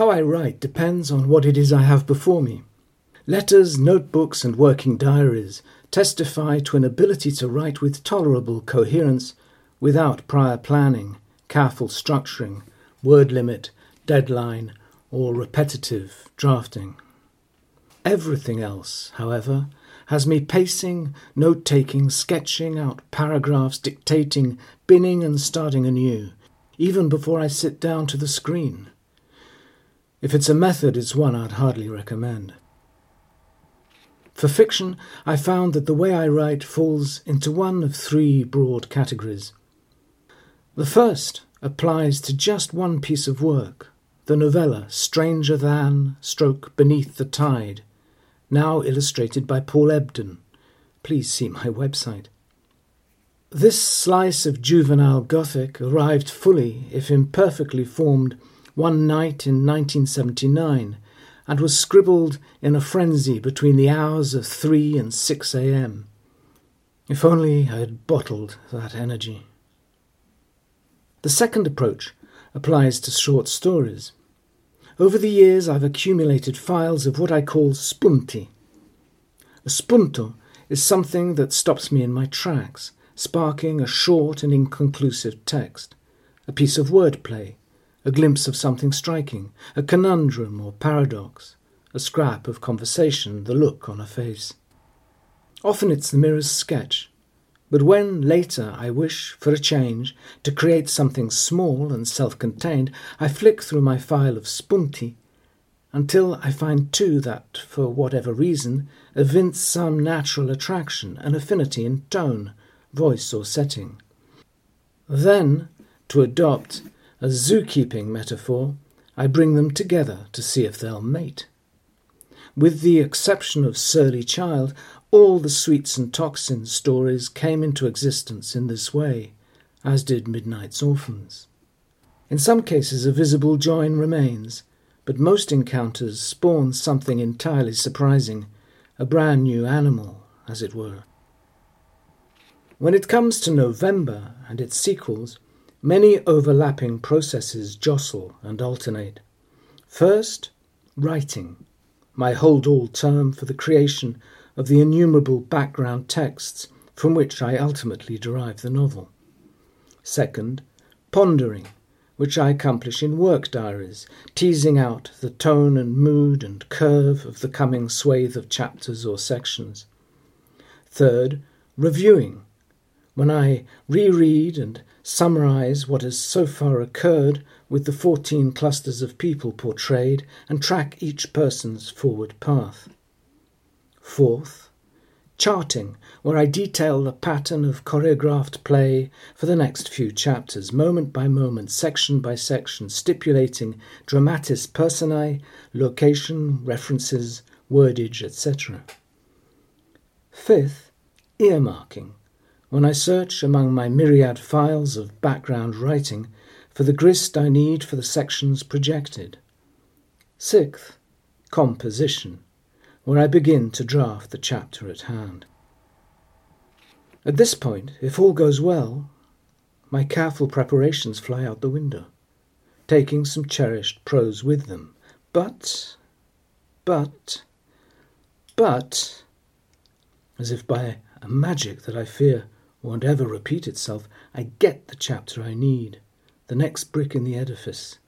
How I write depends on what it is I have before me. Letters, notebooks, and working diaries testify to an ability to write with tolerable coherence without prior planning, careful structuring, word limit, deadline, or repetitive drafting. Everything else, however, has me pacing, note taking, sketching out paragraphs, dictating, binning, and starting anew, even before I sit down to the screen. If it's a method, it's one I'd hardly recommend. For fiction, I found that the way I write falls into one of three broad categories. The first applies to just one piece of work, the novella Stranger Than, Stroke Beneath the Tide, now illustrated by Paul Ebdon. Please see my website. This slice of juvenile Gothic arrived fully, if imperfectly formed, one night in 1979 and was scribbled in a frenzy between the hours of 3 and 6 a.m. If only I had bottled that energy. The second approach applies to short stories. Over the years, I've accumulated files of what I call spunti. A spunto is something that stops me in my tracks, sparking a short and inconclusive text, a piece of wordplay, a glimpse of something striking, a conundrum or paradox, a scrap of conversation, the look on a face. Often it's the merest sketch, but when later I wish, for a change, to create something small and self contained, I flick through my file of spunti until I find two that, for whatever reason, evince some natural attraction an affinity in tone, voice, or setting. Then, to adopt a zookeeping metaphor, I bring them together to see if they'll mate. With the exception of Surly Child, all the Sweets and Toxins stories came into existence in this way, as did Midnight's Orphans. In some cases, a visible join remains, but most encounters spawn something entirely surprising, a brand new animal, as it were. When it comes to November and its sequels, Many overlapping processes jostle and alternate. First, writing, my hold all term for the creation of the innumerable background texts from which I ultimately derive the novel. Second, pondering, which I accomplish in work diaries, teasing out the tone and mood and curve of the coming swathe of chapters or sections. Third, reviewing, when I reread and summarize what has so far occurred with the 14 clusters of people portrayed and track each person's forward path. Fourth, charting, where I detail the pattern of choreographed play for the next few chapters, moment by moment, section by section, stipulating dramatis personae, location, references, wordage, etc. Fifth, earmarking, when I search among my myriad files of background writing for the grist I need for the sections projected. Sixth, composition, where I begin to draft the chapter at hand. At this point, if all goes well, my careful preparations fly out the window, taking some cherished prose with them. But, but, but, as if by a magic that I fear won't ever repeat itself, I get the chapter I need, the next brick in the edifice,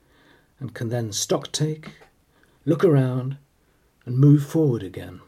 and can then stock take, look around, and move forward again.